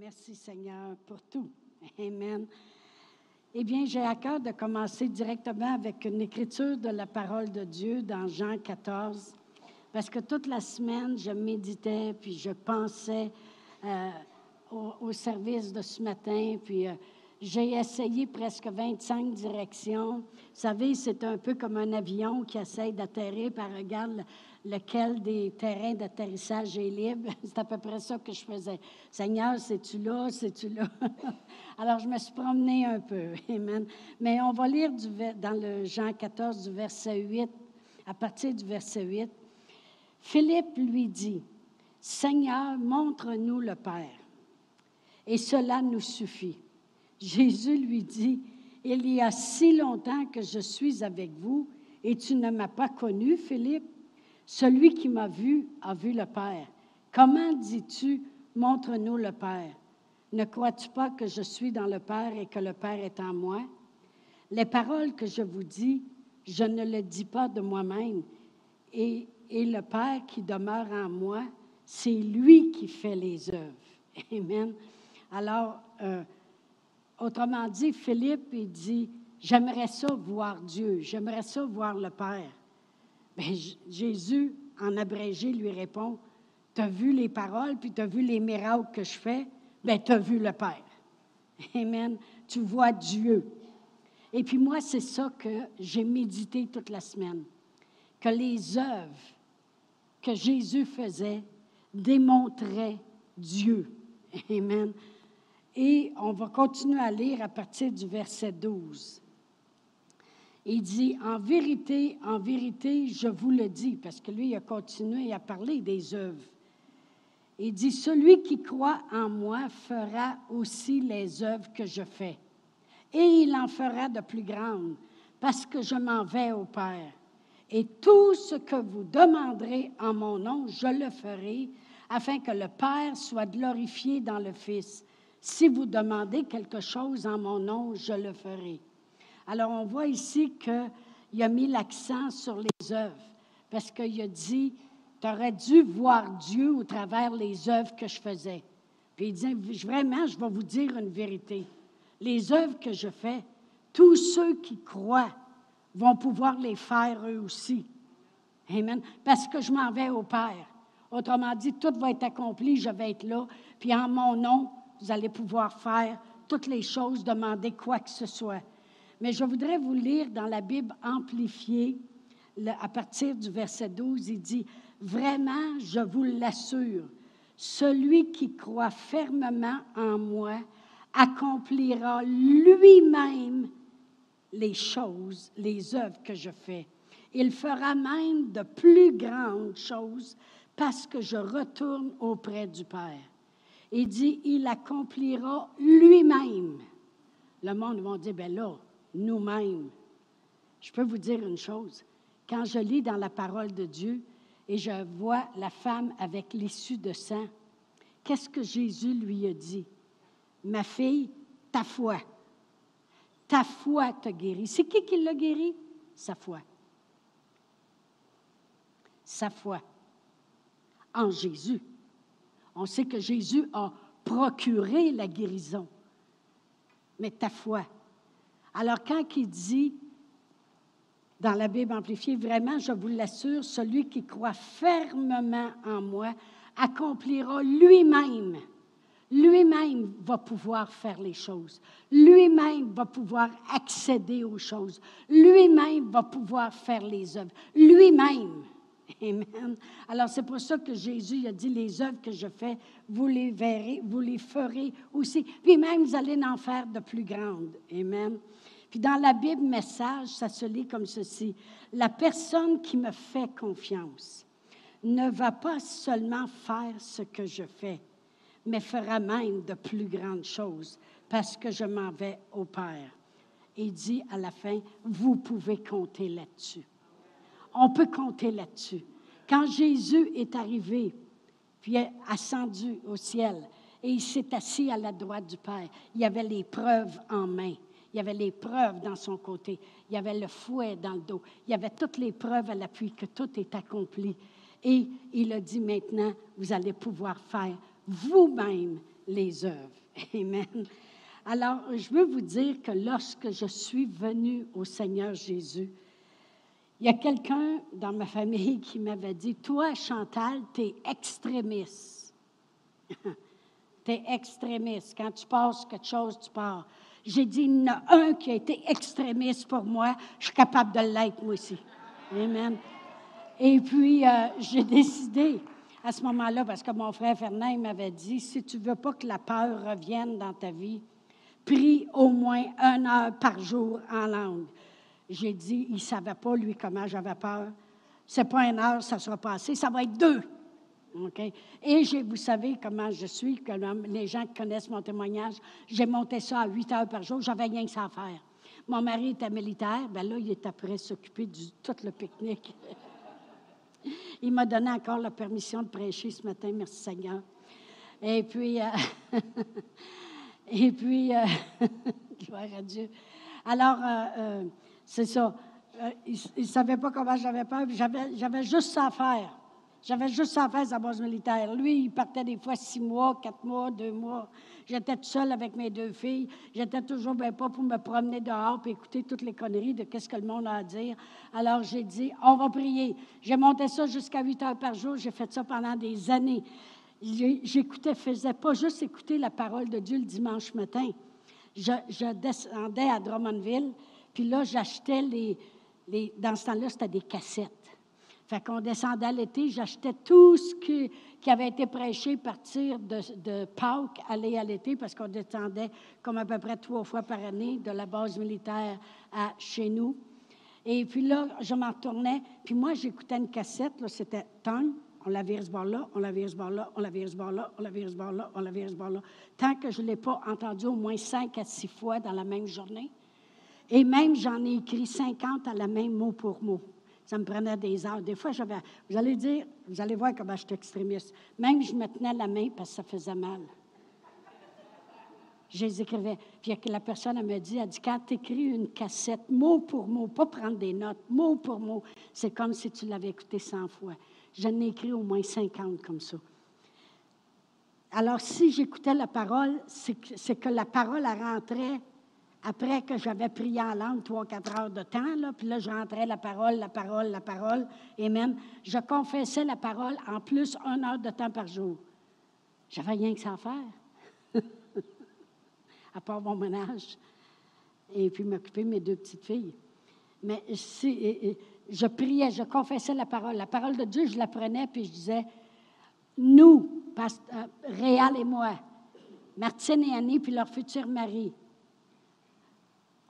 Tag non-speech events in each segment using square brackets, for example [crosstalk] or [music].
Merci Seigneur pour tout. Amen. Eh bien, j'ai à cœur de commencer directement avec une écriture de la parole de Dieu dans Jean 14, parce que toute la semaine, je méditais, puis je pensais euh, au, service de ce matin, puis euh, j'ai essayé presque 25 directions. Vous savez, c'est un peu comme un avion qui essaye d'atterrir, par regarde lequel des terrains d'atterrissage est libre. [laughs] C'est à peu près ça que je faisais. Seigneur, c'est-tu là? C'est-tu là? [laughs] Alors, je me suis promenée un peu. [laughs] Amen. Mais on va lire dans le Jean 14, du verset 8, à partir du verset 8. Philippe lui dit, Seigneur, montre-nous le Père, et cela nous suffit. Jésus lui dit, Il y a si longtemps que je suis avec vous, et tu ne m'as pas connu, Philippe. Celui qui m'a vu a vu le Père. Comment dis-tu, montre-nous le Père? Ne crois-tu pas que je suis dans le Père et que le Père est en moi? Les paroles que je vous dis, je ne les dis pas de moi-même. Et, et, le Père qui demeure en moi, c'est lui qui fait les œuvres. [laughs] Amen. Alors, euh, autrement dit, Philippe, il dit, j'aimerais ça voir Dieu, j'aimerais ça voir le Père. Bien, Jésus, en abrégé, lui répond, tu as vu les paroles, puis tu as vu les miracles que je fais, bien, tu as vu le Père. Amen. Tu vois Dieu. Et puis moi, c'est ça que j'ai médité toute la semaine, que les œuvres que Jésus faisait démontraient Dieu. Amen. Et on va continuer à lire à partir du verset 12. Il dit, en vérité, en vérité, je vous le dis, parce que lui, il a continué à parler des œuvres. Il dit, celui qui croit en moi fera aussi les œuvres que je fais. Et il en fera de plus grandes, parce que je m'en vais au Père. Et tout ce que vous demanderez en mon nom, je le ferai, afin que le Père soit glorifié dans le Fils. Si vous demandez quelque chose en mon nom, je le ferai. Alors, on voit ici qu'il a mis l'accent sur les œuvres, parce qu'il a dit, tu aurais dû voir Dieu au travers les œuvres que je faisais. Puis il dit, vraiment, je vais vous dire une vérité. Les œuvres que je fais, tous ceux qui croient vont pouvoir les faire eux aussi. Amen. Parce que je m'en vais au Père. Autrement dit, tout va être accompli, je vais être là. Puis en mon nom, vous allez pouvoir faire toutes les choses, demander quoi que ce soit. Mais je voudrais vous lire dans la Bible amplifiée, à partir du verset 12, il dit, Vraiment, je vous l'assure, celui qui croit fermement en moi accomplira lui-même les choses, les œuvres que je fais. Il fera même de plus grandes choses parce que je retourne auprès du Père. Il dit, il accomplira lui-même. Le monde va dire, ben là, nous-mêmes. Je peux vous dire une chose. Quand je lis dans la parole de Dieu et je vois la femme avec l'issue de sang, qu'est-ce que Jésus lui a dit? Ma fille, ta foi. Ta foi t'a guéri. C'est qui qui l'a guéri? Sa foi. Sa foi en Jésus. On sait que Jésus a procuré la guérison. Mais ta foi, alors, quand il dit dans la Bible amplifiée, vraiment, je vous l'assure, celui qui croit fermement en moi accomplira lui-même. Lui-même va pouvoir faire les choses. Lui-même va pouvoir accéder aux choses. Lui-même va pouvoir faire les œuvres. Lui-même. Amen. Alors, c'est pour ça que Jésus a dit les œuvres que je fais, vous les verrez, vous les ferez aussi. Puis même, vous allez en faire de plus grandes. Amen. Puis dans la Bible message, ça se lit comme ceci. La personne qui me fait confiance ne va pas seulement faire ce que je fais, mais fera même de plus grandes choses parce que je m'en vais au Père. Il dit à la fin, vous pouvez compter là-dessus. On peut compter là-dessus. Quand Jésus est arrivé, puis est ascendu au ciel, et il s'est assis à la droite du Père, il y avait les preuves en main. Il y avait les preuves dans son côté. Il y avait le fouet dans le dos. Il y avait toutes les preuves à l'appui que tout est accompli. Et il a dit maintenant, vous allez pouvoir faire vous-même les œuvres. [laughs] Amen. Alors, je veux vous dire que lorsque je suis venue au Seigneur Jésus, il y a quelqu'un dans ma famille qui m'avait dit, toi, Chantal, tu es extrémiste. [laughs] tu es extrémiste. Quand tu passes quelque chose, tu pars. J'ai dit, il y en a un qui a été extrémiste pour moi. Je suis capable de l'être, moi aussi. Amen. Et puis, euh, j'ai [laughs] décidé à ce moment-là, parce que mon frère Fernand m'avait dit, si tu veux pas que la peur revienne dans ta vie, prie au moins une heure par jour en langue. J'ai dit, il ne savait pas, lui, comment j'avais peur. C'est pas une heure, ça sera passé, ça va être deux. Et vous savez comment je suis, que les gens qui connaissent mon témoignage, j'ai monté ça à huit heures par jour, j'avais rien que ça à faire. Mon mari était militaire, ben là, il était prêt à s'occuper de tout le pique-nique. il m'a donné encore la permission de prêcher ce matin, merci Seigneur. Et puis, euh, [laughs] et puis, euh, [laughs] gloire à Dieu. Alors, euh, c'est ça. il ne savait pas comment j'avais peur, j'avais juste ça à faire. J'avais juste ça à faire sa base militaire. Lui, il partait des fois six mois, quatre mois, deux mois. J'étais toute seule avec mes deux filles. J'étais toujours bien pas pour me promener dehors et écouter toutes les conneries de qu'est-ce que le monde a à dire. Alors, j'ai dit, on va prier. J'ai monté ça jusqu'à huit heures par jour. J'ai fait ça pendant des années. J'écoutais, faisais pas juste écouter la parole de Dieu le dimanche matin. Je descendais à Drummondville, puis là, j'achetais les, les. Dans ce temps-là, c'était des cassettes. Fait qu'on descendait à l'été, j'achetais tout ce qui, qui, avait été prêché partir de, de aller à l'été, parce qu'on descendait comme à peu près trois fois par année de la base militaire à chez nous. Et puis là, je m'en retournais, puis moi, j'écoutais une cassette, là, c'était Tongue, on la vire ce bord-là, on la vire ce bord-là, on la vire ce bord-là, on la vire ce bord-là, on la vire ce bord-là, tant que je ne l'ai pas entendu au moins cinq à six fois dans la même journée. Et même, j'en ai écrit 50 à la même mot pour mot. Ça me prenait des heures. Des fois, j'avais. Vous allez dire, vous allez voir comment je suis extrémiste. Même je me tenais la main parce que ça faisait mal. Je les écrivais. Puis la personne elle me dit, elle dit, quand tu écris une cassette, mot pour mot, pas prendre des notes, mot pour mot, c'est comme si tu l'avais écouté 100 fois. J'en ai écrit au moins 50 comme ça. Alors, si j'écoutais la parole, c'est que, que la parole, elle rentrait après que j'avais prié en langue trois, quatre heures de temps, là, puis là, je rentrais la parole, la parole, la parole, et même, je confessais la parole en plus une heure de temps par jour. J'avais rien que ça à faire, [laughs] à part mon ménage, et puis m'occuper de mes deux petites filles. Mais si, je priais, je confessais la parole. La parole de Dieu, je la prenais, puis je disais, nous, Réal et moi, Martine et Annie, puis leur futur mari,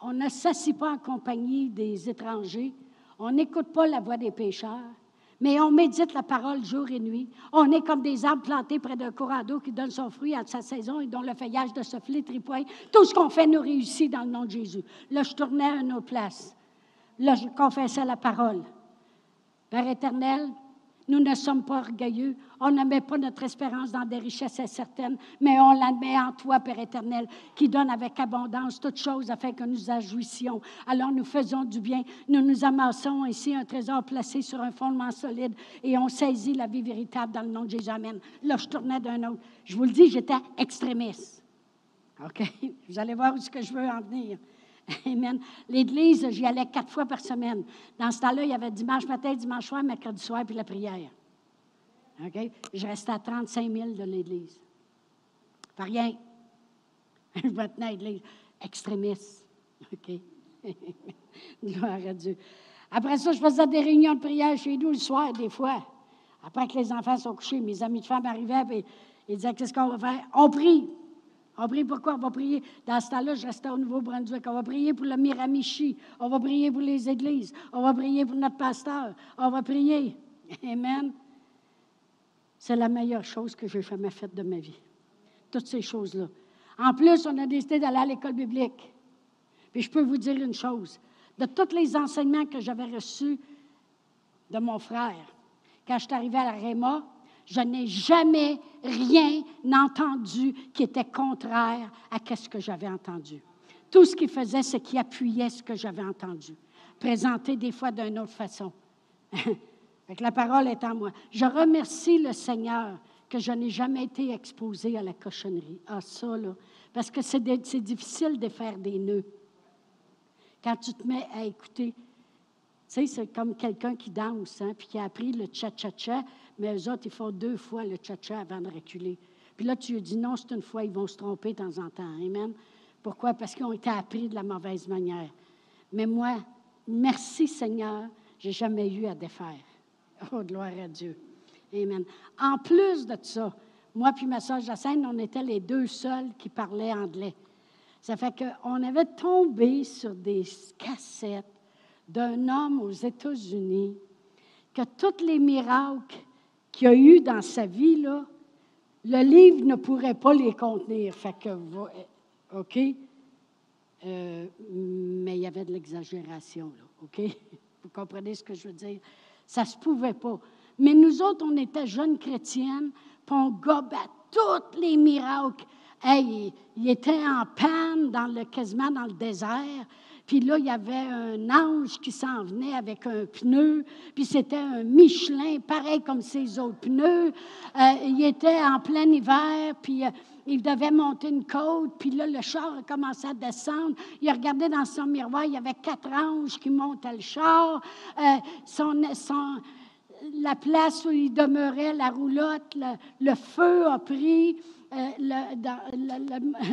on ne s'assit pas en compagnie des étrangers, on n'écoute pas la voix des pécheurs, mais on médite la parole jour et nuit. On est comme des arbres plantés près d'un courant d'eau qui donne son fruit à sa saison et dont le feuillage de ce tripoint. Tout ce qu'on fait nous réussit dans le nom de Jésus. Là, je tournais à une autre place. Là, je confessais la parole. Père éternel, nous ne sommes pas orgueilleux. On ne met pas notre espérance dans des richesses incertaines, mais on la met en toi, Père éternel, qui donne avec abondance toutes choses afin que nous ajouissions. Alors nous faisons du bien. Nous nous amassons ici un trésor placé sur un fondement solide et on saisit la vie véritable dans le nom de Jésus. Amen. Là, je tournais d'un autre. Je vous le dis, j'étais extrémiste. OK? Vous allez voir où ce que je veux en venir. [laughs] Amen. L'Église, j'y allais quatre fois par semaine. Dans ce temps-là, il y avait dimanche matin, dimanche soir, mercredi soir, puis la prière. OK? Je restais à 35 000 de l'Église. Pas rien. [laughs] Je me tenais à l'Église. Extrémiste. OK? [laughs] Gloire à Dieu. Après ça, je faisais des réunions de prière chez nous le soir, des fois. Après que les enfants sont couchés, mes amis de femmes arrivaient et ils disaient Qu'est-ce qu'on va faire? On prie. On prie pourquoi? On va prier. Dans ce temps-là, je restais au Nouveau-Brunswick. On va prier pour le Miramichi. On va prier pour les églises. On va prier pour notre pasteur. On va prier. [laughs] Amen. C'est la meilleure chose que j'ai jamais faite de ma vie. Toutes ces choses-là. En plus, on a décidé d'aller à l'école biblique. Puis je peux vous dire une chose. De tous les enseignements que j'avais reçus de mon frère, quand je suis arrivée à la Réma, je n'ai jamais rien entendu qui était contraire à ce que j'avais entendu. Tout ce qu'il faisait, c'est qu'il appuyait ce que j'avais entendu, présenté des fois d'une autre façon. [laughs] la parole est en moi. Je remercie le Seigneur que je n'ai jamais été exposée à la cochonnerie. Ah, ça, là. Parce que c'est difficile de faire des nœuds. Quand tu te mets à écouter, tu sais, c'est comme quelqu'un qui danse, hein, puis qui a appris le cha-cha-cha, mais eux autres, ils font deux fois le cha-cha avant de reculer. Puis là, tu lui dis non, c'est une fois, ils vont se tromper de temps en temps. Amen. Pourquoi? Parce qu'ils ont été appris de la mauvaise manière. Mais moi, merci Seigneur, j'ai jamais eu à défaire. [laughs] Oh, gloire à Dieu. Amen. En plus de ça, moi puis ma soeur Jacinthe, on était les deux seuls qui parlaient anglais. Ça fait qu'on avait tombé sur des cassettes d'un homme aux États-Unis que tous les miracles qu'il a eu dans sa vie, là, le livre ne pourrait pas les contenir. Fait que, OK? Euh, mais il y avait de l'exagération, OK? [laughs] Vous comprenez ce que je veux dire? Ça ne se pouvait pas. Mais nous autres, on était jeunes chrétiennes, puis on gobait tous les miracles. Hey, il était en panne dans le, quasiment dans le désert. Puis là, il y avait un ange qui s'en venait avec un pneu, puis c'était un Michelin, pareil comme ses autres pneus. Euh, il était en plein hiver, puis euh, il devait monter une côte, puis là, le char a commencé à descendre. Il a regardé dans son miroir, il y avait quatre anges qui montaient le char. Euh, la place où il demeurait, la roulotte, le, feu a pris. [laughs]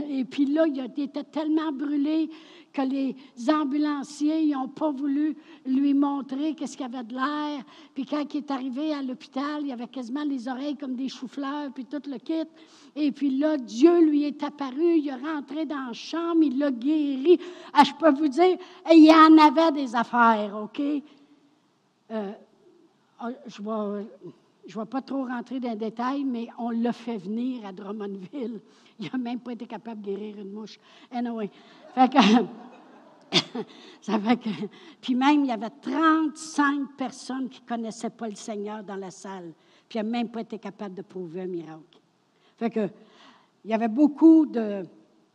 et puis là, il était tellement brûlé que les ambulanciers n'ont pas voulu lui montrer qu'est-ce qu'il avait de l'air. Puis quand il est arrivé à l'hôpital, il avait quasiment les oreilles comme des choux-fleurs, puis tout le kit. Et puis là, Dieu lui est apparu, il est rentré dans la chambre, il l'a guéri. Ah, je peux vous dire, il y en avait des affaires, OK? Euh, je ne vais, pas trop rentrer dans les détails, mais on l'a fait venir à Drummondville. [laughs] Il n'a même pas été capable de guérir une mouche. Anyway. Fait que, [laughs] ça fait que, puis même, il y avait 35 personnes qui ne connaissaient pas le Seigneur dans la salle. Puis il n'a même pas été capable de prouver un miracle. Fait que, il y avait beaucoup de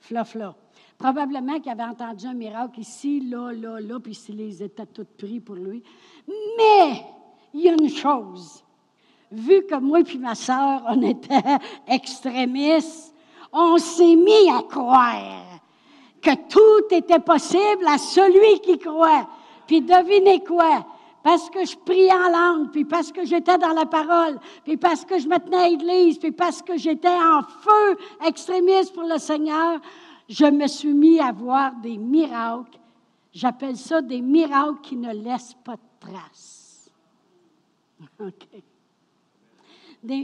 fluff-là. Probablement qu'il avait entendu un miracle ici, là, là, là, puis s'il les était tous pris pour lui. Mais, il y a une chose. Vu que moi et ma sœur, on était [laughs] extrémistes, on s'est mis à croire que tout était possible à celui qui croit. Puis devinez quoi? Parce que je priais en langue, puis parce que j'étais dans la parole, puis parce que je me tenais à l'église, puis parce que j'étais en feu extrémiste pour le Seigneur, je me suis mis à voir des miracles. J'appelle ça des miracles qui ne laissent pas de traces. [laughs] OK.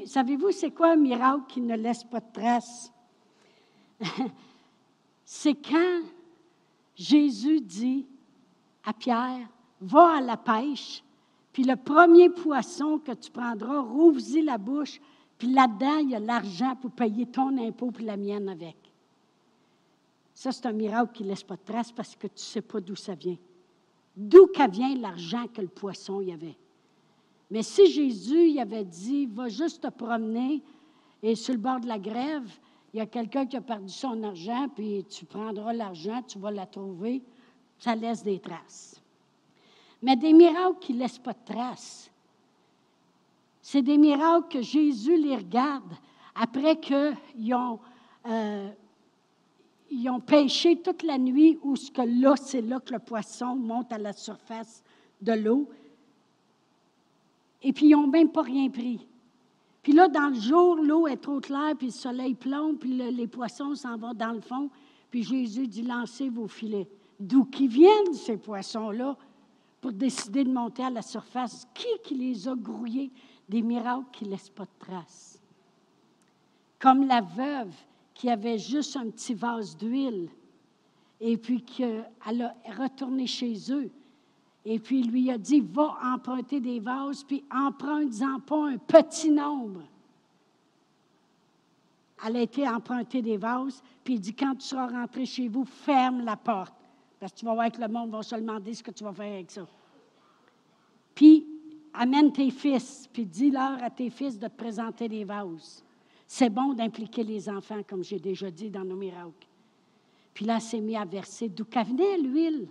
Savez-vous, c'est quoi un miracle qui ne laisse pas de traces? [laughs] c'est quand Jésus dit à Pierre, va à la pêche, puis le premier poisson que tu prendras, rouvre-y la bouche, puis là-dedans, il y a l'argent pour payer ton impôt puis la mienne avec. Ça, c'est un miracle qui ne laisse pas de trace parce que tu ne sais pas d'où ça vient. D'où vient l'argent que le poisson y avait? Mais si Jésus y avait dit, va juste te promener et sur le bord de la grève, il y a quelqu'un qui a perdu son argent, puis tu prendras l'argent, tu vas la trouver, ça laisse des traces. Mais des miracles qui ne laissent pas de traces, c'est des miracles que Jésus les regarde après qu'ils ont, euh, ont pêché toute la nuit, où ce que là, c'est là que le poisson monte à la surface de l'eau. Et puis, ils n'ont même pas rien pris. Puis là, dans le jour, l'eau est trop claire, puis le soleil plombe, puis les poissons s'en vont dans le fond. Puis Jésus dit, lancez vos filets. D'où qui viennent ces poissons-là pour décider de monter à la surface? Qui qui les a grouillés? Des miracles qui ne laissent pas de traces. Comme la veuve qui avait juste un petit vase d'huile et puis qu'elle a retourné chez eux et puis il lui a dit, va emprunter des vases, puis emprunte-en pas un petit nombre. Elle a été emprunter des vases, puis il dit, quand tu seras rentré chez vous, ferme la porte, parce que tu vas voir que le monde va se demander ce que tu vas faire avec ça. Puis, amène tes fils, puis dis-leur à tes fils de te présenter des vases. C'est bon d'impliquer les enfants, comme j'ai déjà dit dans nos miracles. Puis là, elle s'est mis à verser d'où venait l'huile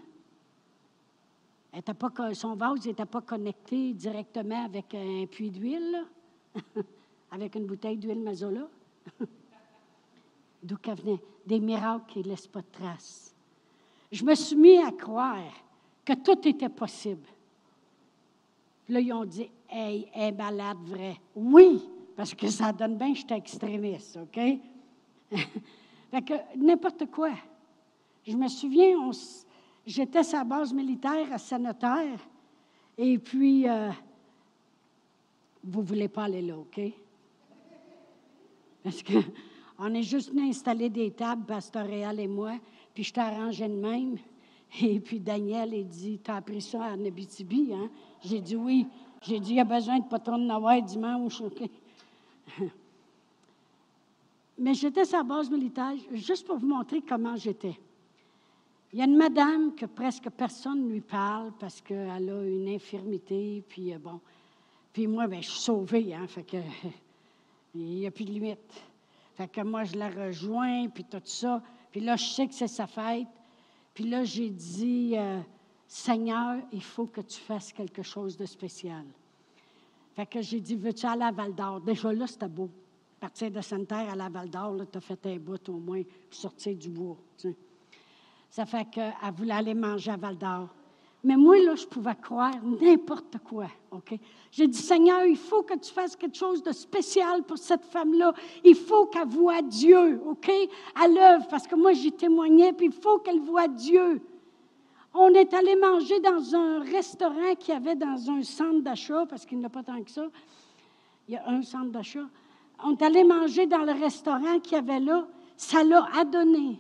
son vase n'était pas connecté directement avec un puits d'huile. [laughs] avec une bouteille d'huile Mazola. [laughs] D'où qu'elle venait? Des miracles qui ne laissent pas de traces. Je me suis mis à croire que tout était possible. Puis là, ils ont dit Hey, elle est malade, vrai. Oui, parce que ça donne bien j'étais extrémiste, OK? [laughs] fait que n'importe quoi. Je me souviens, j'étais sa base militaire à Sanitaire, et puis, euh, vous ne voulez pas aller là, OK? Parce qu'on est juste venu installer des tables, Pasteur Réal et moi, puis je arrangé de même. Et puis Daniel, il dit Tu as appris ça à Nabitibi, hein? J'ai dit oui. J'ai dit Il y a besoin de patron de Noël dimanche, OK? Mais j'étais sa base militaire, juste pour vous montrer comment j'étais. Il y a une madame que presque personne ne lui parle parce qu'elle a une infirmité, puis euh, bon. Puis moi, ben, je suis sauvée, hein, fait que [laughs] il n'y a plus de limite. Fait que moi, je la rejoins, puis tout ça. Puis là, je sais que c'est sa fête. Puis là, j'ai dit, euh, Seigneur, il faut que tu fasses quelque chose de spécial. Fait que j'ai dit, veux-tu aller à Val d'Or? Déjà là, c'était beau. Partir de Sainte-Terre à la Val d'Or, tu as fait un bout au moins sortir du bois. Ça fait qu'elle voulait aller manger à Val d'Or. Mais moi, là, je pouvais croire n'importe quoi, OK? J'ai dit, Seigneur, il faut que tu fasses quelque chose de spécial pour cette femme-là. Il faut qu'elle voie Dieu, OK? À l'œuvre, parce que moi, j'y témoignais, puis il faut qu'elle voie Dieu. On est allé manger dans un restaurant qui avait dans un centre d'achat, parce qu'il n'y a pas tant que ça. Il y a un centre d'achat. On est allé manger dans le restaurant qu'il y avait là. Ça l'a adonné.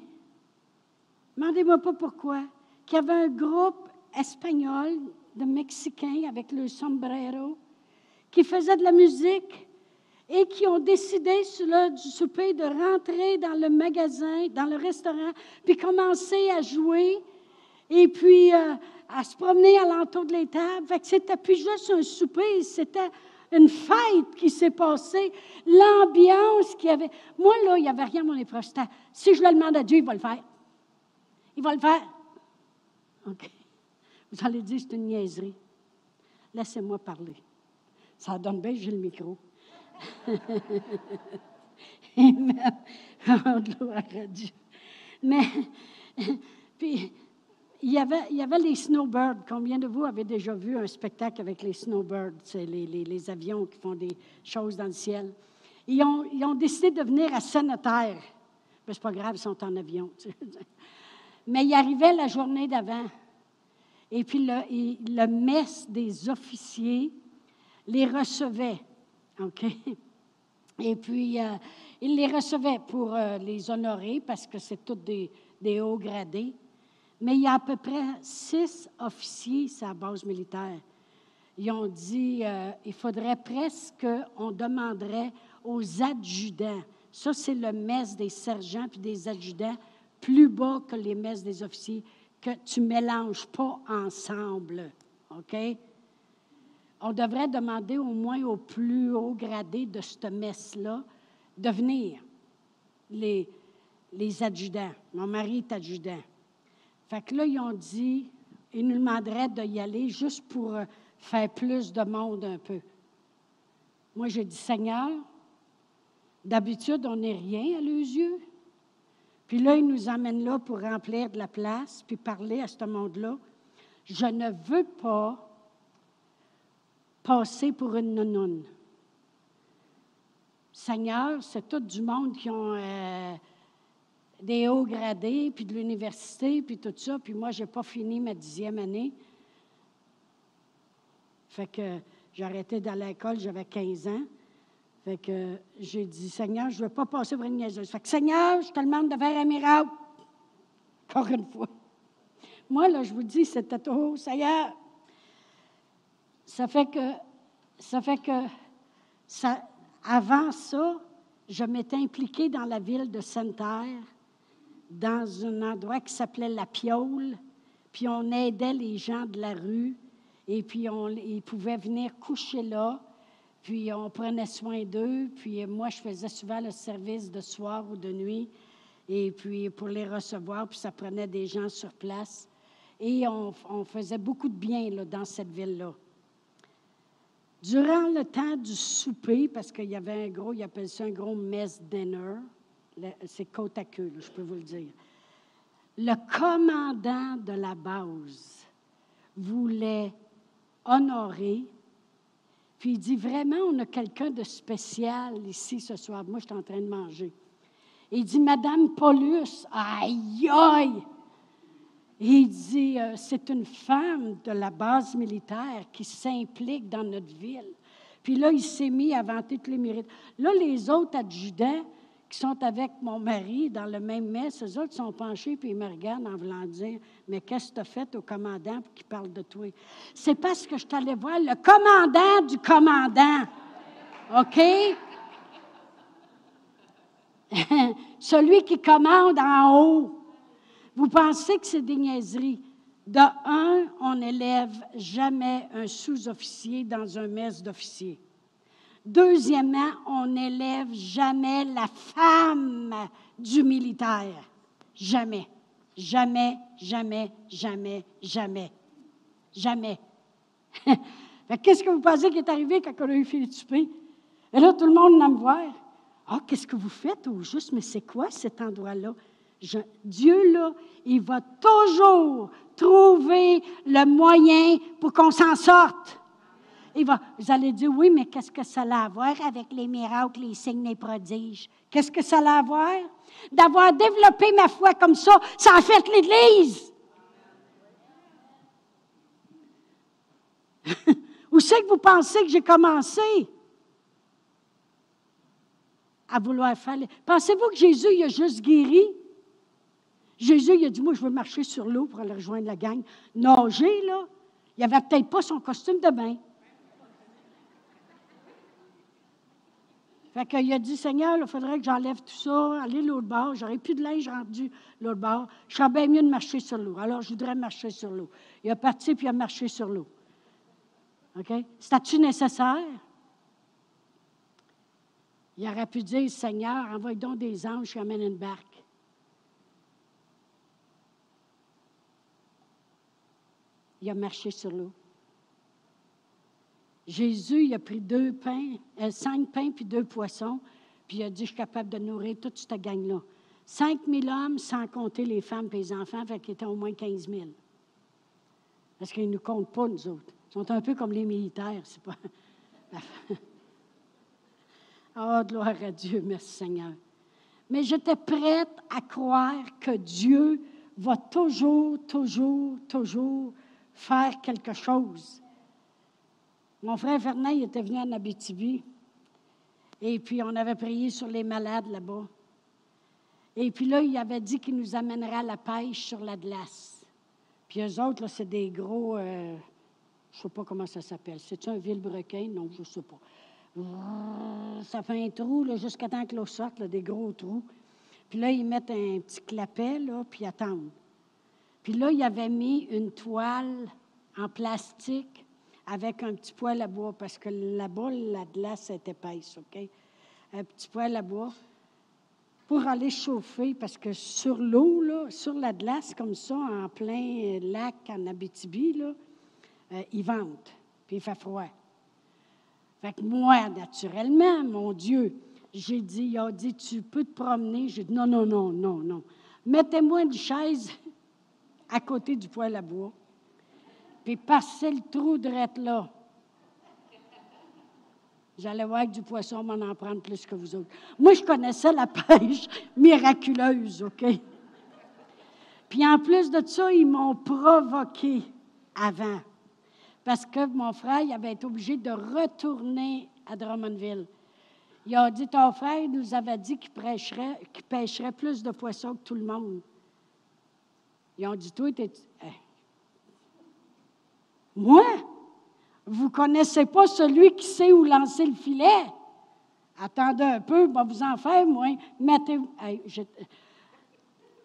Demandez-moi pas pourquoi. Qu'il y avait un groupe espagnol de Mexicains avec le sombrero qui faisaient de la musique et qui ont décidé, sur l'heure du souper, de rentrer dans le magasin, dans le restaurant, puis commencer à jouer et puis euh, à se promener alentour de l'étable. Fait que c'était plus juste un souper, c'était une fête qui s'est passée, l'ambiance qu'il y avait. Moi, là, il n'y avait rien à mon épreuve. Si je le demande à Dieu, il va le faire. Il va le faire. OK. Vous allez dire, c'est une niaiserie. Laissez-moi parler. Ça donne bien, j'ai le micro. [laughs] Amen. gloire à Dieu. Mais, puis, il y, avait, il y avait les snowbirds. Combien de vous avez déjà vu un spectacle avec les snowbirds? C'est les, les, avions qui font des choses dans le ciel. Ils ont, ils ont décidé de venir à Sainte-Terre. Mais c'est pas grave, ils sont en avion. Mais il arrivait la journée d'avant. Et puis le, le messe des officiers les recevait. OK? Et puis, euh, il les recevait pour euh, les honorer parce que c'est tous des, hauts gradés. Mais il y a à peu près six officiers sur base militaire. Ils ont dit euh, il faudrait presque qu'on demanderait aux adjudants. Ça, c'est le messe des sergents puis des adjudants, plus bas que les messes des officiers que tu ne mélanges pas ensemble. OK? On devrait demander au moins au plus haut gradé de cette messe-là de venir, les, les adjudants. Mon mari est adjudant. Fait que là, ils ont dit, ils nous demanderaient d'y aller juste pour euh, faire plus de monde un peu. Moi, j'ai dit, Seigneur, d'habitude, on n'est rien à leurs yeux. Puis là, il nous amène là pour remplir de la place, puis parler à ce monde-là. Je ne veux pas passer pour une nounoune. Seigneur, c'est tout du monde qui ont euh, des hauts gradés, puis de l'université, puis tout ça. Puis moi, je n'ai pas fini ma dixième année. Fait que j'ai arrêté à l'école, j'avais 15 ans. Fait que j'ai dit, Seigneur, je ne veux pas passer pour une niaiseuse. Fait que, Seigneur, je te demande de faire un miracle. Encore une fois. Moi, là, je vous dis, c'était trop, Seigneur. Ça fait que, ça fait que, ça, avant ça, je m'étais impliquée dans la ville de Sainte-Terre, dans un endroit qui s'appelait La Piole, puis on aidait les gens de la rue, et puis on, ils pouvaient venir coucher là, puis on prenait soin d'eux. Puis moi, je faisais souvent le service de soir ou de nuit. Et puis pour les recevoir, puis ça prenait des gens sur place. Et on, faisait beaucoup de bien là, dans cette ville-là. Durant le temps du souper, parce qu'il y avait un gros, il appelle ça un gros mess dinner, c'est côte à queue, je peux vous le dire. Le commandant de la base voulait honorer, puis il dit vraiment, on a quelqu'un de spécial ici ce soir. Moi, je suis en train de manger. Il dit, Madame Paulus, aïe, aïe! Il dit, euh, c'est une femme de la base militaire qui s'implique dans notre ville. Puis là, il s'est mis à vanter tous les mérites. Là, les autres adjudants qui sont avec mon mari dans le même mess, eux autres sont penchés puis ils me regardent en voulant dire Mais qu'est-ce que tu as fait au commandant qui parle de toi C'est parce que je t'allais voir le commandant du commandant. OK? [laughs] Celui qui commande en haut. Vous pensez que c'est des niaiseries? De un, on n'élève jamais un sous-officier dans un mess d'officier. Deuxièmement, on n'élève jamais la femme du militaire. Jamais. Jamais, jamais, jamais, jamais. Jamais. [laughs] Qu'est-ce que vous pensez qui est arrivé quand on a eu souper? Et là, tout le monde vient me voir. Ah, qu'est-ce que vous faites au juste? Mais c'est quoi cet endroit-là? Dieu, là, il va toujours trouver le moyen pour qu'on s'en sorte. Vous allez dire, oui, mais qu'est-ce que ça a à voir avec les miracles, les signes, les prodiges? Qu'est-ce que ça a à voir? D'avoir développé ma foi comme ça, ça a fait l'Église. [laughs] Où c'est que vous pensez que j'ai commencé? À vouloir faire? Pensez-vous que Jésus, il a juste guéri? Jésus, il a dit, moi, je veux marcher sur l'eau pour aller rejoindre la gang. Nager, là, il n'avait peut-être pas son costume de bain. Fait qu'il a dit, Seigneur, il faudrait que j'enlève tout ça, aller l'autre bord. J'aurais plus de linge rendu l'autre bord. Je serais bien mieux de marcher sur l'eau. Alors, je voudrais marcher sur l'eau. Il a parti puis il a marché sur l'eau. OK? C'est-tu nécessaire? Il aurait pu dire, Seigneur, envoie donc des anges qui amènent une barque. il a marché sur l'eau. Jésus, il a pris deux pains, euh, cinq pains puis deux poissons, puis il a dit, je suis capable de nourrir toute cette gang-là. Cinq mille hommes, sans compter les femmes et les enfants, fait qu'il était au moins quinze mille. Parce qu'ils ne nous comptent pas, nous autres. Ils sont un peu comme les militaires, c'est pas... oh, [laughs] gloire à Dieu, merci Seigneur. Mais j'étais prête à croire que Dieu va toujours, toujours, toujours faire quelque chose. Mon frère Fernand était venu en Abitibi. Et puis, on avait prié sur les malades là-bas. Et puis là, il avait dit qu'il nous amènerait la pêche sur la glace. Puis eux autres, là, c'est des gros. Euh, je ne sais pas comment ça s'appelle. C'est-tu un vilebrequin? Non, je ne sais pas. Ça fait un trou jusqu'à temps que l'eau sorte, des gros trous. Puis là, ils mettent un petit clapet, là, puis attendent. Puis là, il avait mis une toile en plastique avec un petit poêle à bois, parce que là-bas, la glace est épaisse, OK? Un petit poêle à bois pour aller chauffer, parce que sur l'eau, là, sur la glace, comme ça, en plein lac en Abitibi, là, euh, il vente, puis il fait froid. Fait que moi, naturellement, mon Dieu, j'ai dit, il a dit, tu peux te promener. J'ai dit, non, non, non, non, non. Mettez-moi une chaise [laughs] à côté du poêle à bois, puis passez le trou de là. J'allais voir avec du poisson, m'en en prendre plus que vous autres. Moi, je connaissais la [laughs] pêche miraculeuse, OK? Puis en plus de ça, ils m'ont provoqué avant. Parce que mon frère, il avait été obligé de retourner à Drummondville. Il a dit, ton frère nous avait dit qu'il pêcherait plus de poissons que tout le monde. Ils ont dit, toi. Moi? Vous ne connaissez pas celui qui sait où lancer le filet? Attendez un peu, vous en faire, moi. Mettez.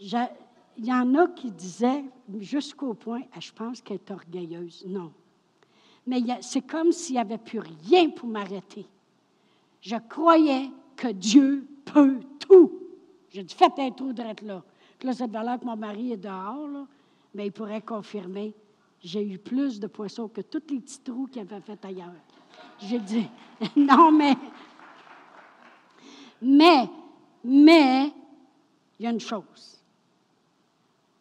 il y en a qui disaient, jusqu'au point, ah, je pense qu'elle est orgueilleuse. Non. Mais c'est comme s'il n'y avait plus rien pour m'arrêter. Je croyais que Dieu peut tout. J'ai dit, faites un trou de là. Puis là, cette valeur que mon mari est dehors, mais il pourrait confirmer j'ai eu plus de poissons que tous les petits trous qu'il avait fait ailleurs. J'ai dit, [laughs] non, mais, mais, mais, il y a une chose.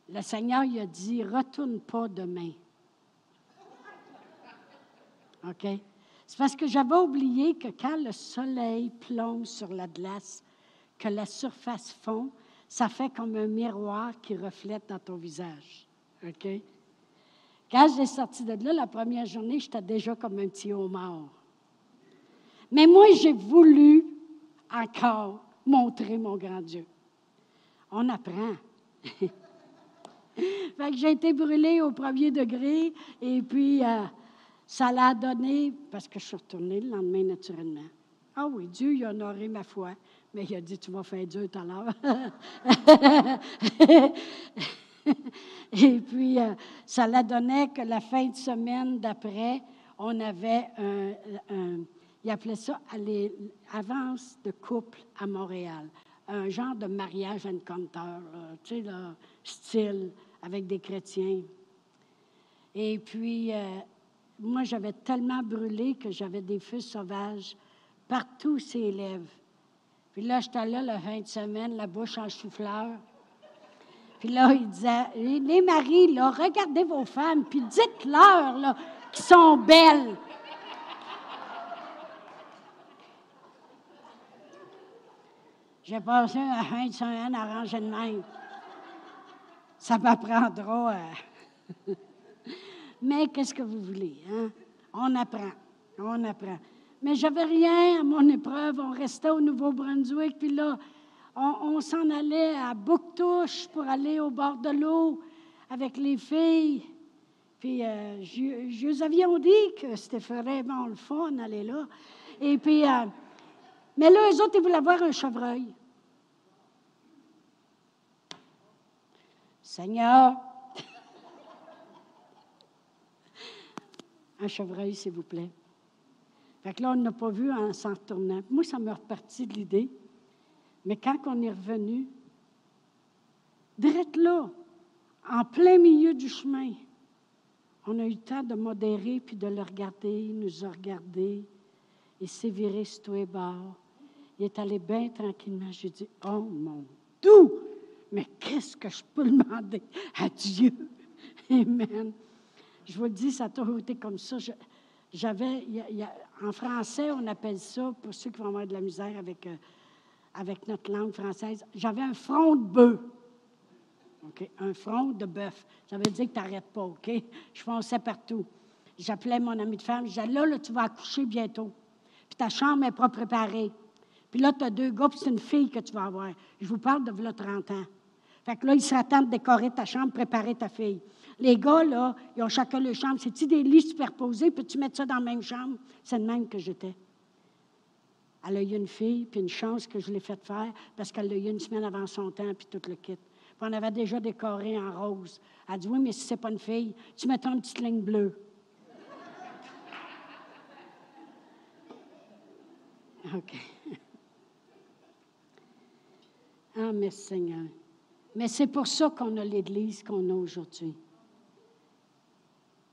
Le Seigneur il a dit, retourne pas demain. OK? C'est parce que j'avais oublié que quand le soleil plombe sur la glace, que la surface fond, ça fait comme un miroir qui reflète dans ton visage. OK? Quand j'ai sorti de là, la première journée, j'étais déjà comme un petit homard. Mais moi, j'ai voulu encore montrer mon grand Dieu. On apprend. [laughs] fait que j'ai été brûlée au premier degré et puis euh, ça l'a donné, parce que je suis retournée le lendemain naturellement. Ah oui, Dieu il a honoré ma foi, mais il a dit Tu vas faire Dieu tout à l'heure. [laughs] [laughs] et puis, euh, ça l'a donné que la fin de semaine d'après, on avait un, un il appelait ça avance de couple à Montréal. Un genre de mariage encounter, tu sais, style, avec des chrétiens. Et puis, euh, moi, j'avais tellement brûlé que j'avais des feux sauvages partout ses lèvres. Puis là, j'étais là le fin de semaine, la bouche en chou-fleur. Puis là, il disait, les maris, là, regardez vos femmes, puis dites-leur, qu'ils sont belles. J'ai passé un fin de semaine à ranger de même. Ça m'apprendra. Euh. [laughs] Mais qu'est-ce que vous voulez? Hein? On apprend. On apprend. Mais j'avais rien à mon épreuve. On restait au Nouveau-Brunswick. Puis là, on, s'en allait à Bouctouche pour aller au bord de l'eau avec les filles. Puis euh, je, je avions dit que c'était vraiment le fun aller là. Et puis, euh, mais là, eux autres, ils voulaient avoir un chevreuil. Seigneur, [laughs] un chevreuil, s'il vous plaît. Fait que là, on n'a pas vu en s'en retournant. Moi, ça m'a reparti de l'idée. Mais quand on est revenu, direct là, en plein milieu du chemin, on a eu le temps de modérer puis de le regarder. Il nous a regardé. Il s'est viré sur. Il est allé bien tranquillement. J'ai dit Oh mon Dieu, mais qu'est-ce que je peux demander à Dieu? [laughs] Amen. Je vous le dis, ça a toujours été comme ça. J'avais, en français, on appelle ça, pour ceux qui vont avoir de la misère avec, euh, avec notre langue française, j'avais un front de bœuf. Un front de bœuf. Ça veut dire que tu n'arrêtes pas, OK? Je fonçais partout. J'appelais mon ami de femme, je disais, là, là, tu vas accoucher bientôt. Puis ta chambre n'est pas préparée. Puis là, tu as deux gars, puis c'est une fille que tu vas avoir. Je vous parle de là 30 ans. Fait que là, il s'attendent de décorer ta chambre, préparer ta fille. Les gars, là, ils ont chacun leur chambre. C'est-tu des lits superposés? Peux-tu mettre ça dans la même chambre? C'est le même que j'étais. Elle a eu une fille, puis une chance que je l'ai faite faire, parce qu'elle l'a eu une semaine avant son temps, puis tout le kit. Puis on avait déjà décoré en rose. Elle a dit, oui, mais si c'est pas une fille, tu mets une petite ligne bleue. [laughs] OK. Ah, merci Seigneur. Mais c'est pour ça qu'on a l'Église qu'on a aujourd'hui.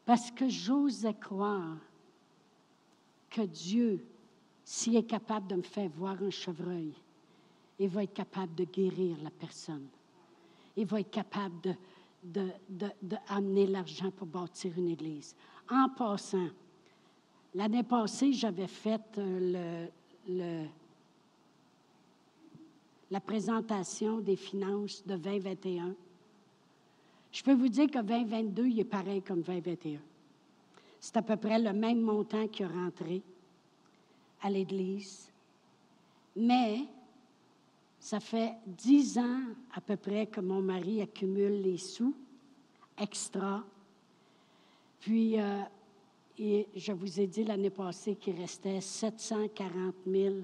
Parce que j'osais croire que Dieu, s'il est capable de me faire voir un chevreuil, il va être capable de guérir la personne. Il va être capable d'amener l'argent pour bâtir une église. En passant, l'année passée, j'avais fait euh, le, la présentation des finances de 2021. Je peux vous dire que 2022, il est pareil comme 2021. C'est à peu près le même montant qui est rentré à l'Église. Mais ça fait dix ans à peu près que mon mari accumule les sous extra. Puis, euh, et je vous ai dit l'année passée qu'il restait 740 000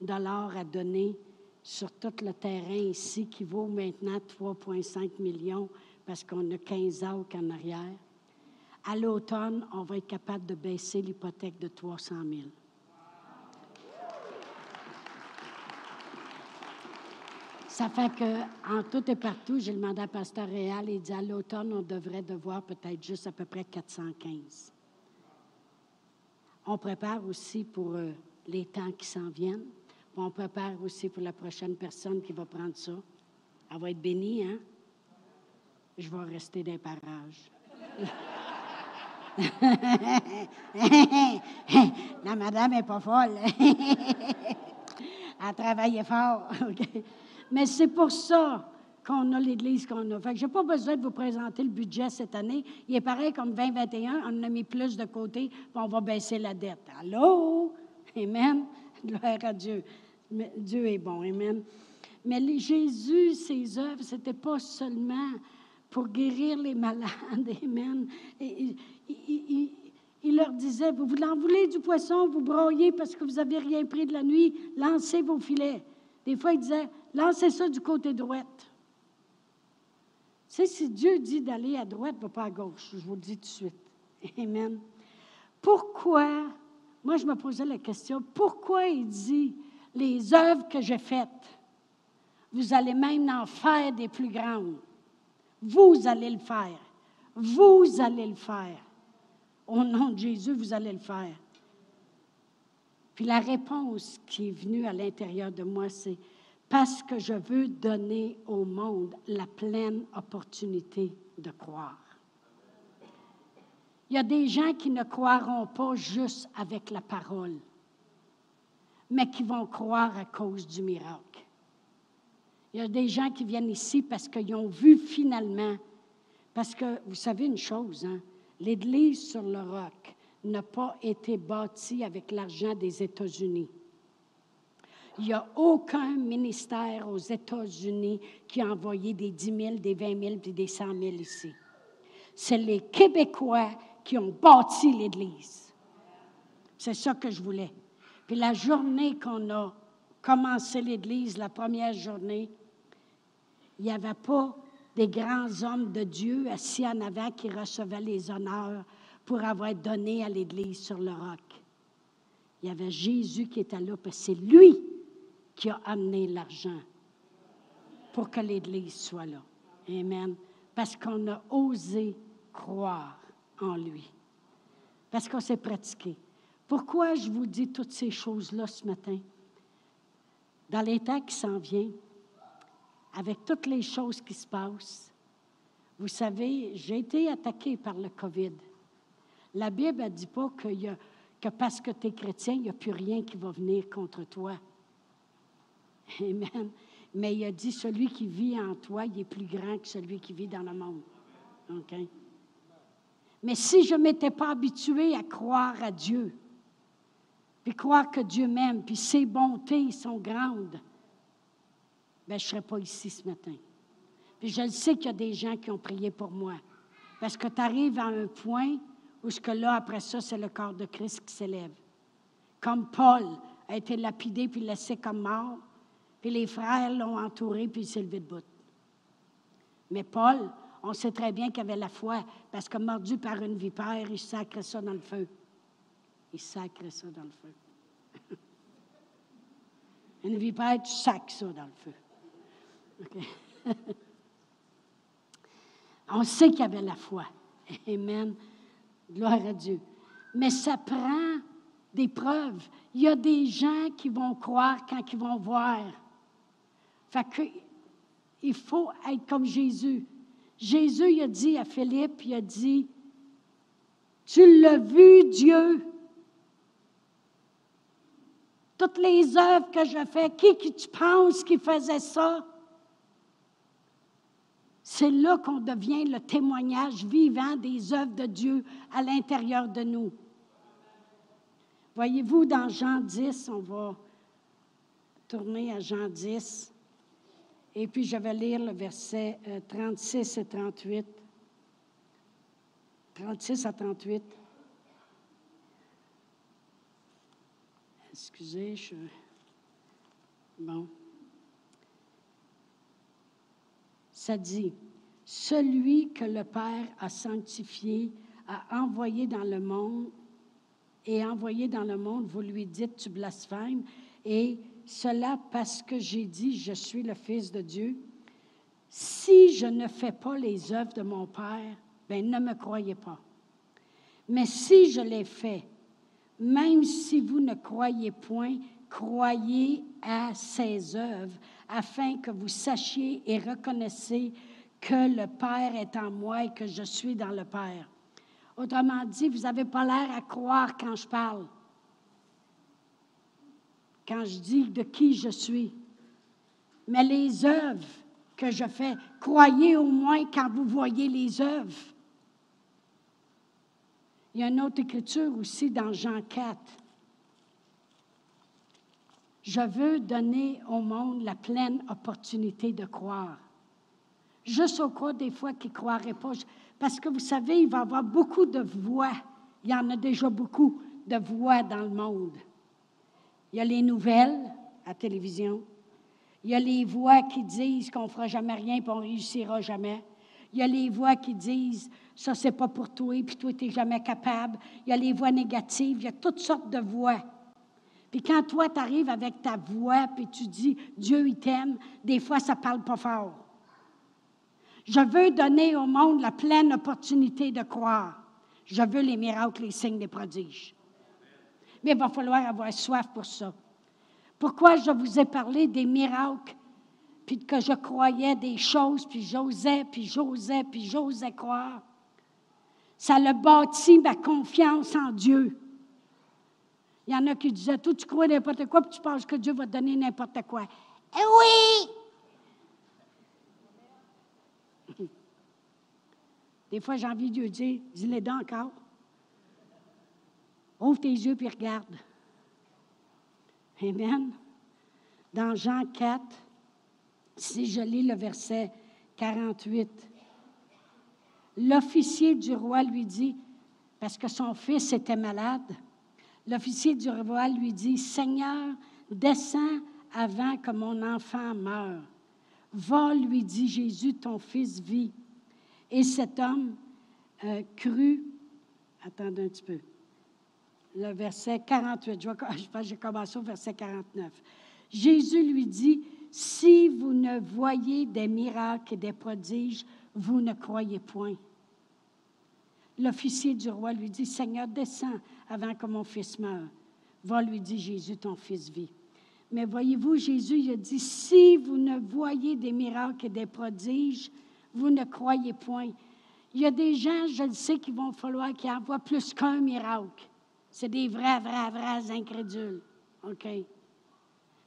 dollars à donner sur tout le terrain ici qui vaut maintenant 3,5 millions parce qu'on a 15 ans en arrière. À l'automne, on va être capable de baisser l'hypothèque de 300 000. Ça fait que, en tout et partout, j'ai demandé à Pasteur Réal, il dit à l'automne, on devrait devoir peut-être juste à peu près 415. on prépare aussi pour euh, les temps qui s'en viennent. On prépare aussi pour la prochaine personne qui va prendre ça. Elle va être bénie, hein? Je vais rester les parages. [laughs] la madame n'est pas folle. [laughs] Elle travaillé fort. [laughs] Mais c'est pour ça qu'on a l'Église qu'on a. Fait que je n'ai pas besoin de vous présenter le budget cette année. Il est pareil comme 2021, on a mis plus de côté, on va baisser la dette. Allô? Amen. [laughs] Gloire à Dieu. Dieu est bon. Amen. Mais Jésus, ses œuvres, ce n'était pas seulement pour guérir les malades. [laughs] Amen. il, leur disait, vous en voulez du poisson, vous broyez parce que vous n'avez rien pris de la nuit, lancez vos filets. Des fois, il disait, lancez ça du côté droit. Tu si Dieu dit d'aller à droite, va pas à gauche. Je vous le dis tout de suite. [laughs] Amen. Pourquoi, moi je me posais la question, pourquoi il dit les œuvres que j'ai faites, vous allez même en faire des plus grandes? Vous allez le faire. Vous allez le faire. Au nom de Jésus, vous allez le faire. Puis la réponse qui est venue à l'intérieur de moi, c'est parce que je veux donner au monde la pleine opportunité de croire. Il y a des gens qui ne croiront pas juste avec la parole, mais qui vont croire à cause du miracle. Il y a des gens qui viennent ici parce qu'ils ont vu finalement, parce que vous savez une chose, hein, l'Église sur le roc n'a pas été bâtie avec l'argent des États-Unis. Il n'y a aucun ministère aux États-Unis qui a envoyé des 10 000, des 20 000 puis des 100 000 ici. C'est les Québécois qui ont bâti l'Église. C'est ça que je voulais. Puis la journée qu'on a commencé l'Église, la première journée, il n'y avait pas des grands hommes de Dieu assis en avant qui recevaient les honneurs pour avoir donné à l'Église sur le roc. Il y avait Jésus qui était là, parce que c'est lui qui a amené l'argent pour que l'Église soit là. Amen. Parce qu'on a osé croire en lui. Parce qu'on s'est pratiqué. Pourquoi je vous dis toutes ces choses-là ce matin? Dans les temps qui s'en viennent, avec toutes les choses qui se passent, vous savez, j'ai été attaqué par le COVID. La Bible ne dit pas que parce que tu es chrétien, il n'y a plus rien qui va venir contre toi. [laughs] Amen. Mais il a dit, celui qui vit en toi, il est plus grand que celui qui vit dans le monde. OK? Mais si je ne m'étais pas habitué à croire à Dieu, puis croire que Dieu m'aime, puis ses bontés sont grandes, bien, je ne serais pas ici ce matin. Puis je le sais qu'il y a des gens qui ont prié pour moi. Parce que tu arrives à un point où ce que là, après ça, c'est le corps de Christ qui s'élève. Comme Paul a été lapidé puis laissé comme mort, puis les frères l'ont entouré, puis il s'est levé. Mais Paul, on sait très bien qu'il avait la foi, parce que mordu par une vipère, il sacre ça dans le feu. Il sacre ça dans le feu. [laughs] une vipère, tu sacres ça dans le feu. [laughs] on sait qu'il avait la foi. Amen. Gloire à Dieu. Mais ça prend des preuves. Il y a des gens qui vont croire quand ils vont voir. Fait que, il faut être comme Jésus. Jésus il a dit à Philippe, il a dit, tu l'as vu, Dieu. Toutes les œuvres que je fais, qui, qui tu penses qui faisait ça? C'est là qu'on devient le témoignage vivant des œuvres de Dieu à l'intérieur de nous. Voyez-vous, dans Jean 10, on va tourner à Jean 10. Et puis, je vais lire le verset 36 euh, et 38. 36 à 38. Excusez, je. Bon. Ça dit Celui que le Père a sanctifié, a envoyé dans le monde, et envoyé dans le monde, vous lui dites Tu blasphèmes, et cela parce que j'ai dit, je suis le Fils de Dieu. Si je ne fais pas les œuvres de mon Père, ben ne me croyez pas. Mais si je les fais, même si vous ne croyez point, croyez à ses œuvres, afin que vous sachiez et reconnaissiez que le Père est en moi et que je suis dans le Père. Autrement dit, vous n'avez pas l'air à croire quand je parle, quand je dis de qui je suis. Mais les œuvres que je fais, croyez au moins quand vous voyez les œuvres. Il y a une autre écriture aussi dans Jean 4. Je veux donner au monde la pleine opportunité de croire. Juste au cas des fois qui ne croiraient pas. Parce que vous savez, il va y avoir beaucoup de voix. Il y en a déjà beaucoup de voix dans le monde. Il y a les nouvelles à la télévision. Il y a les voix qui disent qu'on ne fera jamais rien et qu'on ne réussira jamais. Il y a les voix qui disent ça, c'est pas pour toi, puis toi, tu n'es jamais capable. Il y a les voix négatives, il y a toutes sortes de voix. Puis quand toi, tu arrives avec ta voix, puis tu dis Dieu, il t'aime, des fois, ça ne parle pas fort. Je veux donner au monde la pleine opportunité de croire. Je veux les miracles, les signes, les prodiges. Il va falloir avoir soif pour ça. Pourquoi je vous ai parlé des miracles, puis que je croyais des choses, puis j'osais, puis j'osais, puis j'osais croire? Ça a bâti ma confiance en Dieu. Il y en a qui disaient, tout tu crois n'importe quoi, puis tu penses que Dieu va te donner n'importe quoi. Eh oui! Des fois, j'ai envie de Dieu dire, dis-le donc encore. Ouvre tes yeux puis regarde. Amen. Dans Jean 4, si je lis le verset 48, l'officier du roi lui dit, parce que son fils était malade, l'officier du roi lui dit, Seigneur, descends avant que mon enfant meure. Va, lui dit Jésus, ton fils vit. Et cet homme euh, crut, attendez un petit peu, le verset 48, [laughs] je, pense j'ai commencé au verset 49. Jésus lui dit, si vous ne voyez des miracles et des prodiges, vous ne croyez point. L'officier du roi lui dit, Seigneur, descends avant que mon fils meure. Va, lui dit Jésus, ton fils vit. Mais voyez-vous, Jésus il a dit, si vous ne voyez des miracles et des prodiges, vous ne croyez point. Il y a des gens, je le sais, qui vont falloir qu'ils envoient plus qu'un miracle. C'est des vrais, vrais, vrais incrédules. OK?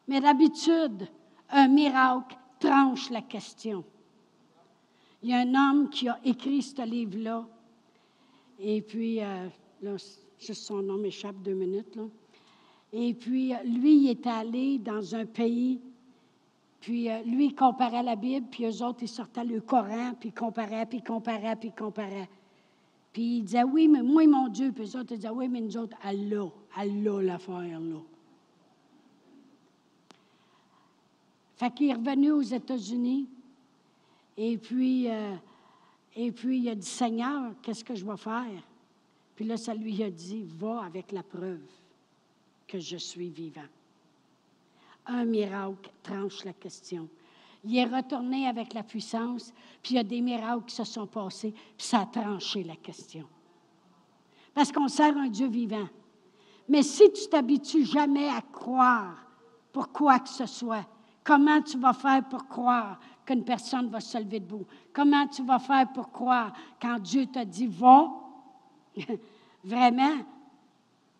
Mais d'habitude, un miracle tranche la question. Il y a un homme qui a écrit ce livre-là. Et puis, euh, là, juste son nom m'échappe deux minutes. Et puis, lui, il est allé dans un pays puis euh, lui, il comparait la Bible, puis eux autres, ils sortaient le Coran, puis ils comparaient, puis ils comparaient, puis ils comparaient. Puis il disait, oui, mais moi, mon Dieu. Puis eux autres, disaient, oui, mais nous autres, Allah, Allah, l'affaire, là. Fait qu'il est revenu aux États-Unis. Et puis, euh, et puis, il a dit, Seigneur, qu'est-ce que je vais faire? Puis là, ça lui a dit, va avec la preuve que je suis vivant un miracle tranche la question. Il est retourné avec la puissance, puis il y a des miracles qui se sont passés, puis ça a tranché la question. Parce qu'on sert un Dieu vivant. Mais si tu t'habitues jamais à croire pour quoi que ce soit, comment tu vas faire pour croire qu'une personne va se lever debout? Comment tu vas faire pour croire quand Dieu t'a dit va? [laughs] Vraiment,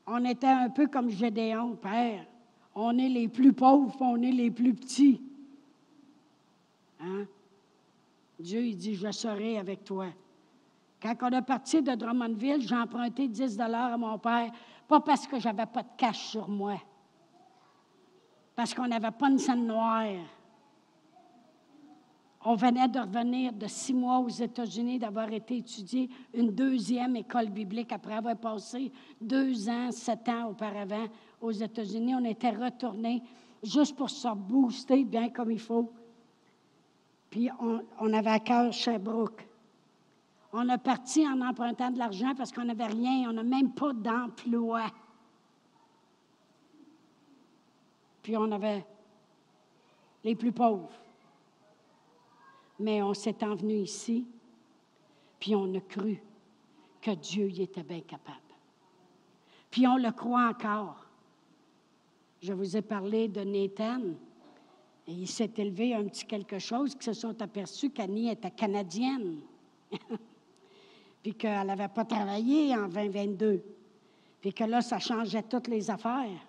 on était un peu comme Gédéon, Père on est les plus pauvres, on est les plus petits. Hein? Dieu, il dit, je serai avec toi. Quand on est parti de Drummondville, j'ai emprunté 10 dollars à mon père, pas parce que j'avais pas de cash sur moi, parce qu'on n'avait pas une scène noire. On venait de revenir de six mois aux États-Unis, d'avoir été étudié une deuxième école biblique après avoir passé deux ans, sept ans auparavant aux États-Unis. On était retournés juste pour se booster bien comme il faut. Puis on, avait à cœur Sherbrooke. On a parti en empruntant de l'argent parce qu'on n'avait rien, on n'a même pas d'emploi. Puis on avait les plus pauvres. Mais on s'est envenu ici, puis on a cru que Dieu y était bien capable. Puis on le croit encore. Je vous ai parlé de Nathan. Il s'est élevé un petit quelque chose qui se sont aperçus qu'Annie était canadienne. [laughs] puis qu'elle n'avait pas travaillé en 2022. Puis que là, ça changeait toutes les affaires.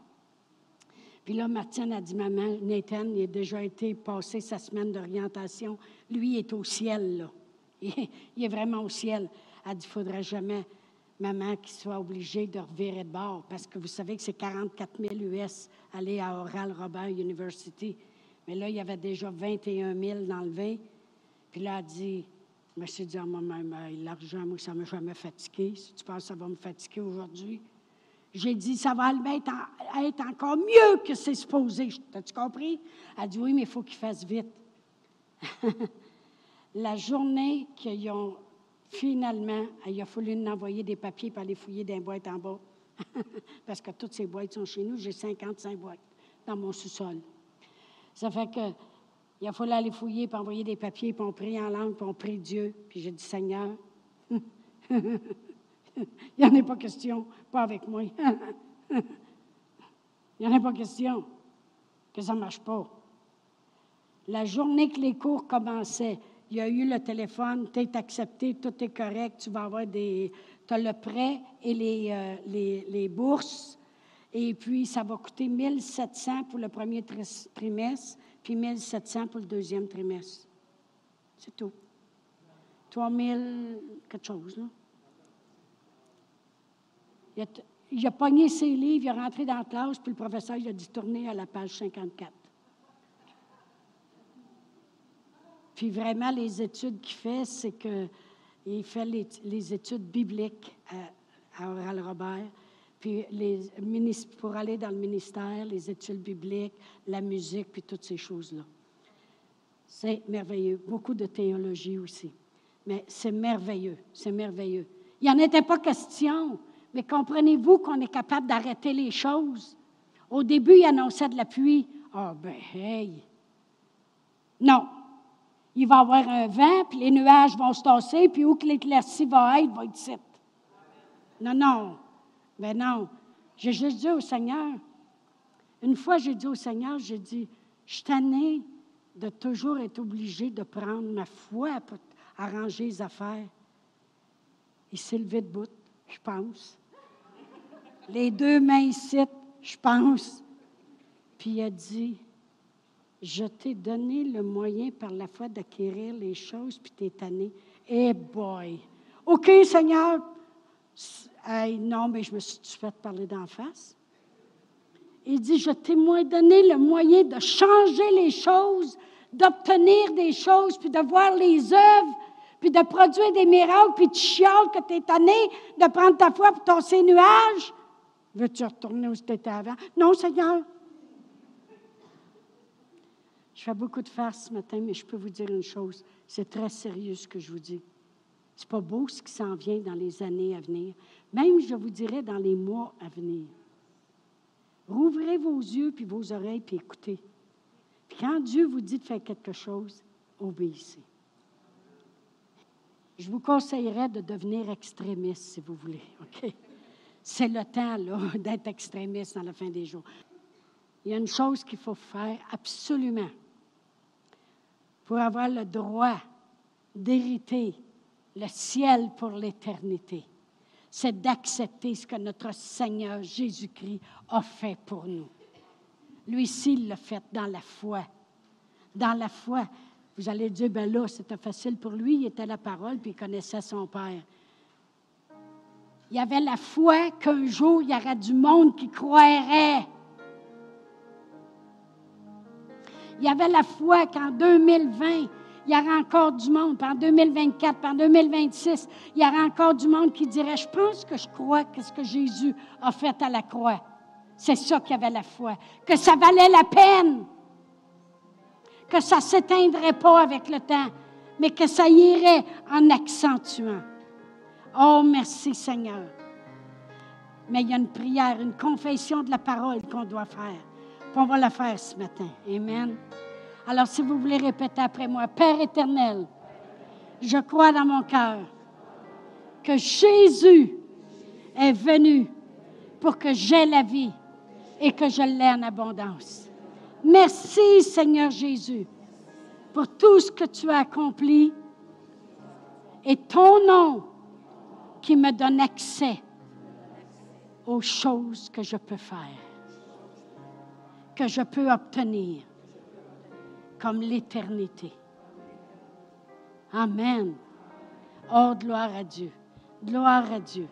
Puis là, Martine a dit, maman, Nathan, il a déjà été passé sa semaine d'orientation. Lui, est au ciel, là. [laughs] Il est vraiment au ciel. Elle dit, il ne faudrait jamais, maman, qu'il soit obligé de revirer de bord, parce que vous savez que c'est 44 000 US aller à Oral Robert University. Mais là, il y avait déjà 21 000 d'enlevés. Puis là, elle dit, je me suis dit à moi-même, l'argent, moi, ça ne m'a jamais fatigué. Si tu penses que ça va me fatiguer aujourd'hui, j'ai dit, ça va être, être encore mieux que c'est supposé. T'as-tu compris? Elle dit, oui, mais il faut qu'il fasse vite. [laughs] la journée qu'ils ont finalement, il a fallu nous envoyer des papiers pour aller fouiller des boîtes en bas. [laughs] Parce que toutes ces boîtes sont chez nous. J'ai 55 boîtes dans mon sous-sol. Ça fait que il a fallu aller fouiller, puis envoyer des papiers, puis on prie en langue, puis on prie Dieu. Puis j'ai dit, Seigneur, [laughs] il n'y en a pas question, pas avec moi. [laughs] il n'y en a pas question que ça ne marche pas. La journée que les cours commençaient, il y a eu le téléphone, tu es accepté, tout est correct, tu vas avoir des. Tu as le prêt et les, euh, les, les, bourses. Et puis, ça va coûter 1700 pour le premier trimestre, puis 1700 pour le deuxième trimestre. C'est tout. 3000, quelque chose, là. Il a, pogné ses livres, il est rentré dans la classe, puis le professeur il a dit tourner à la page 54. Puis vraiment, les études qu'il fait, c'est qu'il fait les, études bibliques à, Oral Robert. Puis les, pour aller dans le ministère, les études bibliques, la musique, puis toutes ces choses-là. C'est merveilleux. Beaucoup de théologie aussi. Mais c'est merveilleux, c'est merveilleux. Il n'y en était pas question, mais comprenez-vous qu'on est capable d'arrêter les choses? Au début, il annonçait de la pluie. Ah, ben, hey! Non, il va y avoir un vent, puis les nuages vont se tasser, puis où que l'éclaircie va être, va être ici. Non, non. Ben non. J'ai juste dit au Seigneur, une fois j'ai dit au Seigneur, j'ai dit, je suis tannée de toujours être obligée de prendre ma foi pour arranger les affaires. Il s'est levé de bout, je pense. Les deux mains ici, je pense. Puis il a dit, je t'ai donné le moyen par la foi d'acquérir les choses, puis t'es tanné. Eh boy! OK, Seigneur! Non, mais je me suis fait parler d'en face. Il dit, je t'ai donné le moyen de changer les choses, d'obtenir des choses, puis de voir les œuvres, puis de produire des miracles, puis tu chiales que tu es tanné de prendre ta foi pour ton nuages. Veux-tu retourner où tu étais avant? Non, Seigneur. Je fais beaucoup de farce ce matin, mais je peux vous dire une chose. C'est très sérieux ce que je vous dis. C'est pas beau ce qui s'en vient dans les années à venir. Même, je vous dirais, dans les mois à venir. Rouvrez vos yeux puis vos oreilles puis écoutez. Puis quand Dieu vous dit de faire quelque chose, obéissez. Je vous conseillerais de devenir extrémiste si vous voulez. [laughs] OK? C'est le temps [laughs] d'être extrémiste dans la fin des jours. Il y a une chose qu'il faut faire absolument pour avoir le droit d'hériter le ciel pour l'éternité, c'est d'accepter ce que notre Seigneur Jésus-Christ a fait pour nous. Lui-ci, il l'a fait dans la foi. Dans la foi, vous allez dire, ben là, c'était facile pour lui, il était la parole, puis il connaissait son Père. Il y avait la foi qu'un jour, il y aurait du monde qui croirait Il y avait la foi qu'en 2020, il y aura encore du monde, puis en 2024, puis en 2026, il y aura encore du monde qui dirait, je pense que je crois que ce que Jésus a fait à la croix, c'est ça qui avait la foi, que ça valait la peine, que ça ne s'éteindrait pas avec le temps, mais que ça irait en accentuant. Oh, merci Seigneur. Mais il y a une prière, une confession de la parole qu'on doit faire on va la faire ce matin. Amen. Alors, si vous voulez répéter après moi, Père éternel, je crois dans mon cœur que Jésus est venu pour que j'aie la vie et que je l'ai en abondance. Merci, Seigneur Jésus, pour tout ce que tu as accompli et ton nom qui me donne accès aux choses que je peux faire, que je peux obtenir, comme l'éternité. Amen. Oh, gloire à Dieu. Gloire à Dieu.